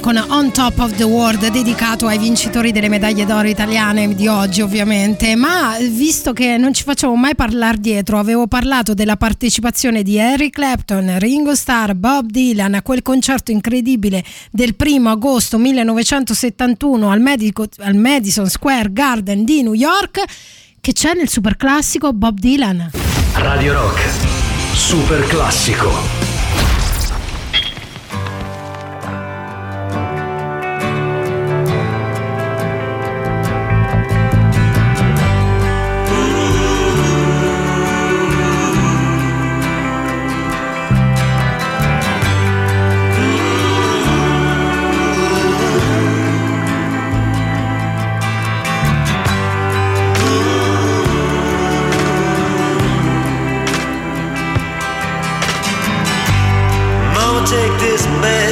Con On Top of the World dedicato ai vincitori delle medaglie d'oro italiane di oggi ovviamente. Ma visto che non ci facciamo mai parlare dietro avevo parlato della partecipazione di Eric Clapton, Ringo Starr, Bob Dylan a quel concerto incredibile del primo agosto 1971 al, Medico- al Madison Square Garden di New York che c'è nel super classico Bob Dylan. Radio Rock, super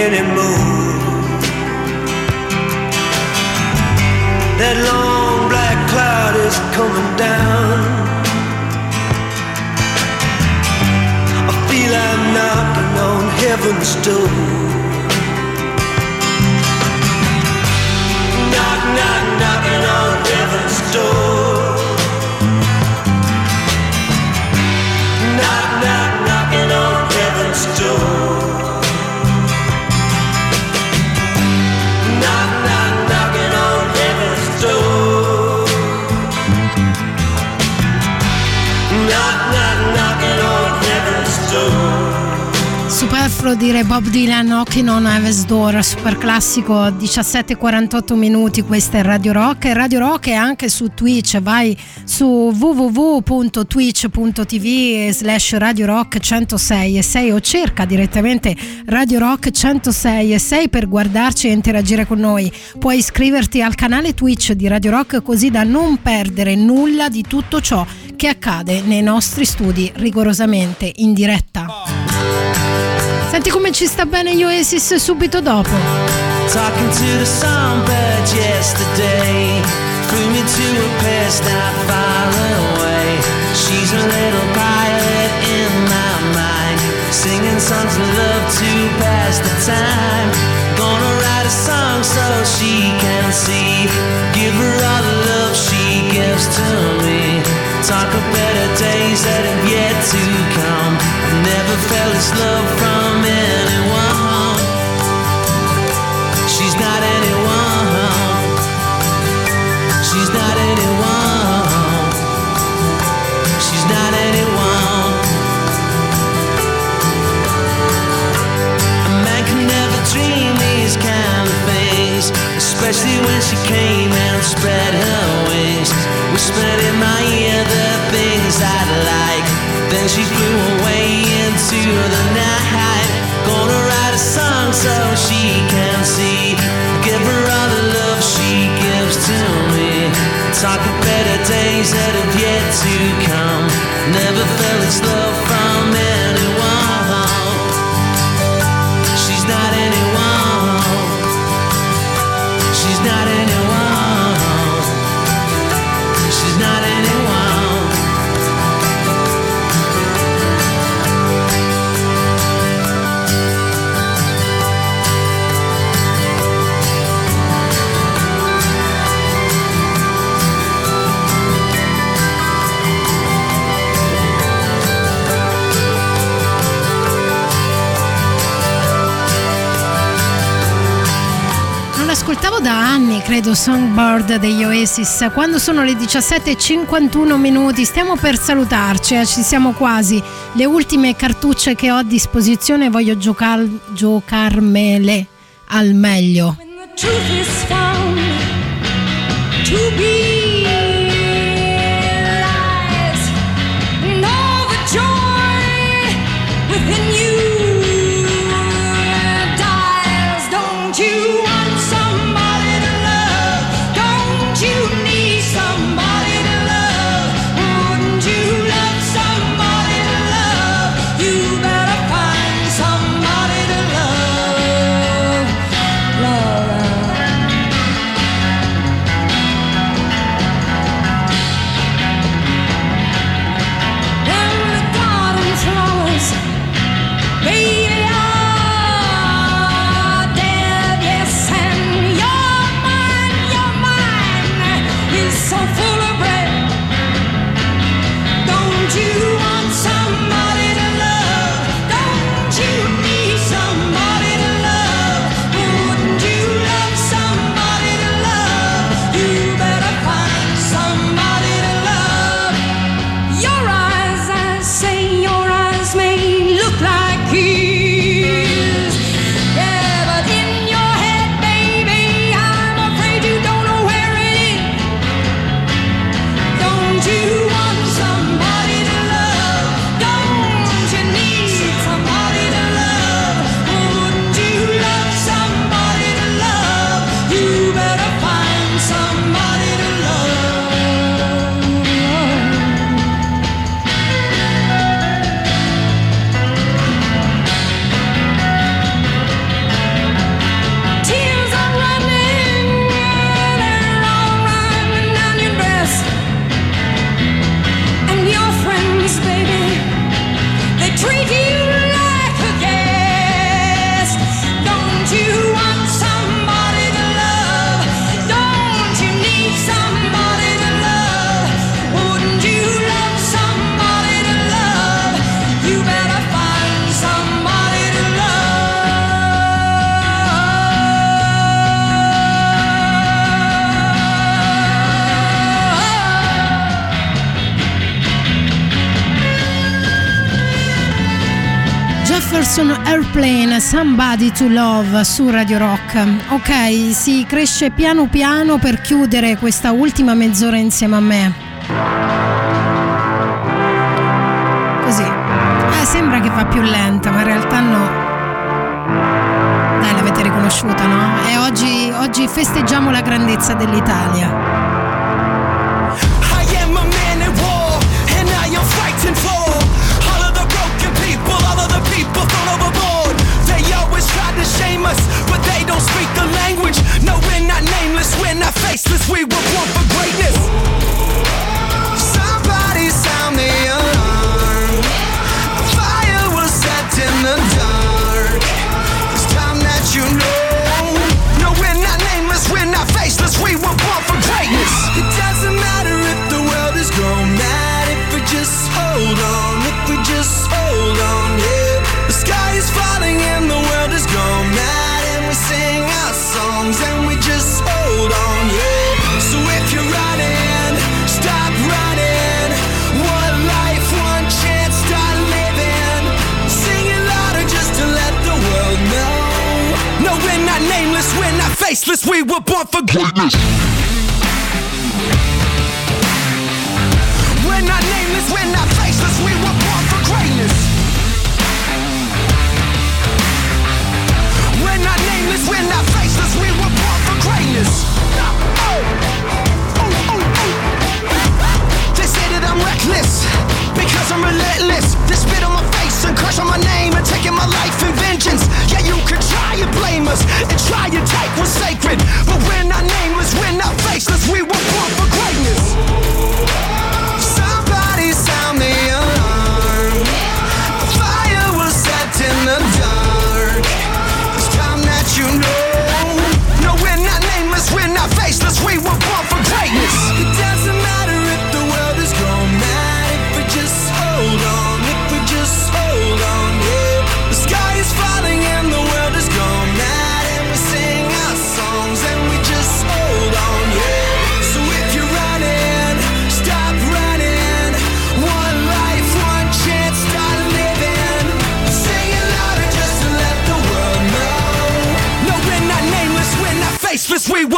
anymore. That long black cloud is coming down. I feel I'm knocking on heaven's door. Superfluo dire Bob Dylan Knocking on Heaven's Door, super classico 17-48 minuti, questa è Radio Rock e Radio Rock è anche su Twitch, vai su www.twitch.tv slash Radio Rock 106 e 6 o cerca direttamente Radio Rock 106 e 6 per guardarci e interagire con noi. Puoi iscriverti al canale Twitch di Radio Rock così da non perdere nulla di tutto ciò che accade nei nostri studi rigorosamente in diretta. Senti come ci sta bene gli Oasis subito dopo. Talking to the songbird yesterday. Flew me to a place not far away. She's a little pilot in my mind. Singing songs of love to pass the time. Gonna write a song so she can see. Give her all the love she gives to me. Talk of better days that have yet to come Never felt this love from anyone She's not anyone. She's not anyone. She's not anyone. A man can never dream these kind of things, especially when she came and spread her wings. Whispered in my ear the things I'd like. Then she flew away into the night. Gonna write a song so she can see. Give her all the love she gives to me. Talk of better days that have yet to come. Never felt this love from anyone. Ascoltavo da anni, credo, Songbird degli Oasis. Quando sono le 17.51 minuti, stiamo per salutarci, eh, ci siamo quasi. Le ultime cartucce che ho a disposizione voglio giocar- giocarmele al meglio. truth is found to be Jefferson Airplane, Somebody to Love su Radio Rock. Ok, si cresce piano piano per chiudere questa ultima mezz'ora insieme a me. Così. Eh, sembra che va più lenta, ma in realtà no. Dai, l'avete riconosciuta, no? E oggi, oggi festeggiamo la grandezza dell'Italia. Faceless, we were born for greatness. We're not nameless, we're not faceless, we were born for greatness. We're not nameless, we're not faceless, we were born for greatness. Oh. Oh, oh, oh. They say that I'm reckless because I'm relentless. They spit on my face and curse on my name and taking my life in vengeance. Yeah, you could try and blame us and try and take what's sacred, but we're not nameless, we're not faceless. We were born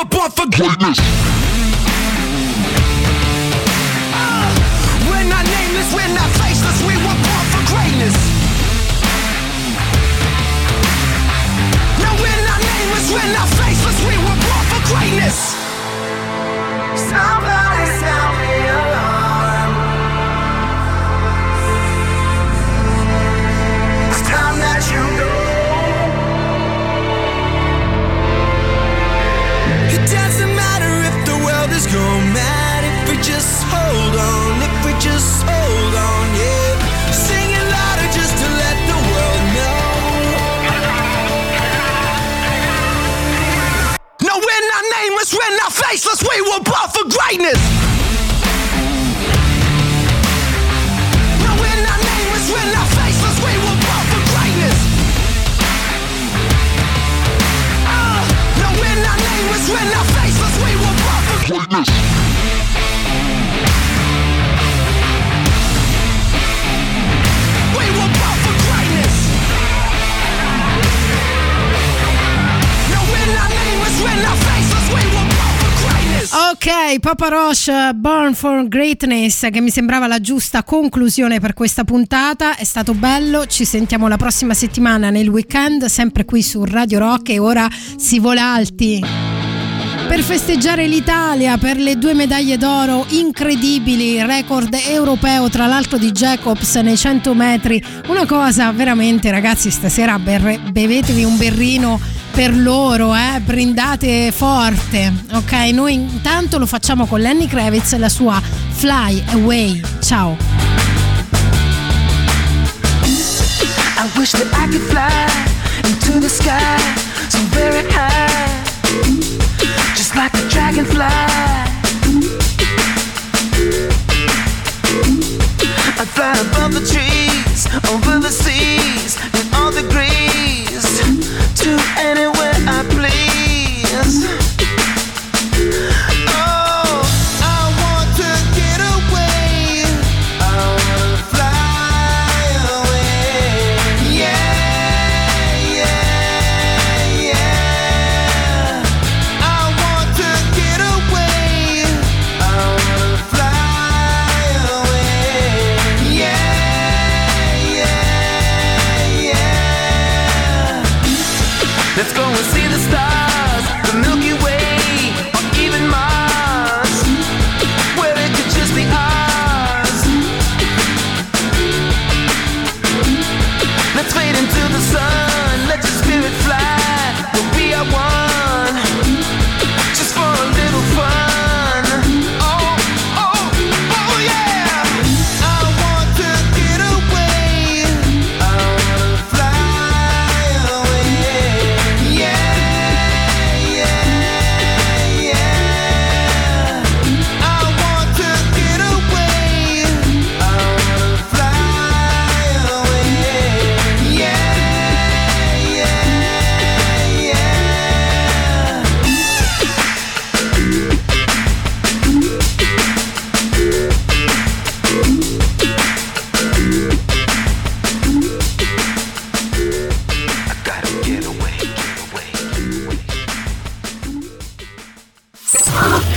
were born for greatness. We're not nameless, we're not faceless, we were born for greatness. No, we're not nameless, we're not greatness. We're not nameless, we're not faceless, we were born for greatness. Ah, no, we're not nameless, we're not faceless, we were born for greatness. Papa Roche, Born for Greatness, che mi sembrava la giusta conclusione per questa puntata. È stato bello, ci sentiamo la prossima settimana nel weekend, sempre qui su Radio Rock e ora si vola alti. Per festeggiare l'Italia per le due medaglie d'oro incredibili, record europeo tra l'altro di Jacobs nei 100 metri, una cosa veramente ragazzi stasera berre- bevetevi un berrino per loro, eh? brindate forte, ok? Noi intanto lo facciamo con Lenny Kravitz e la sua Fly Away, ciao! I wish that I could fly into the sky so very high, like a dragonfly. I'd fly above the trees, over the seas, in all degrees, to anywhere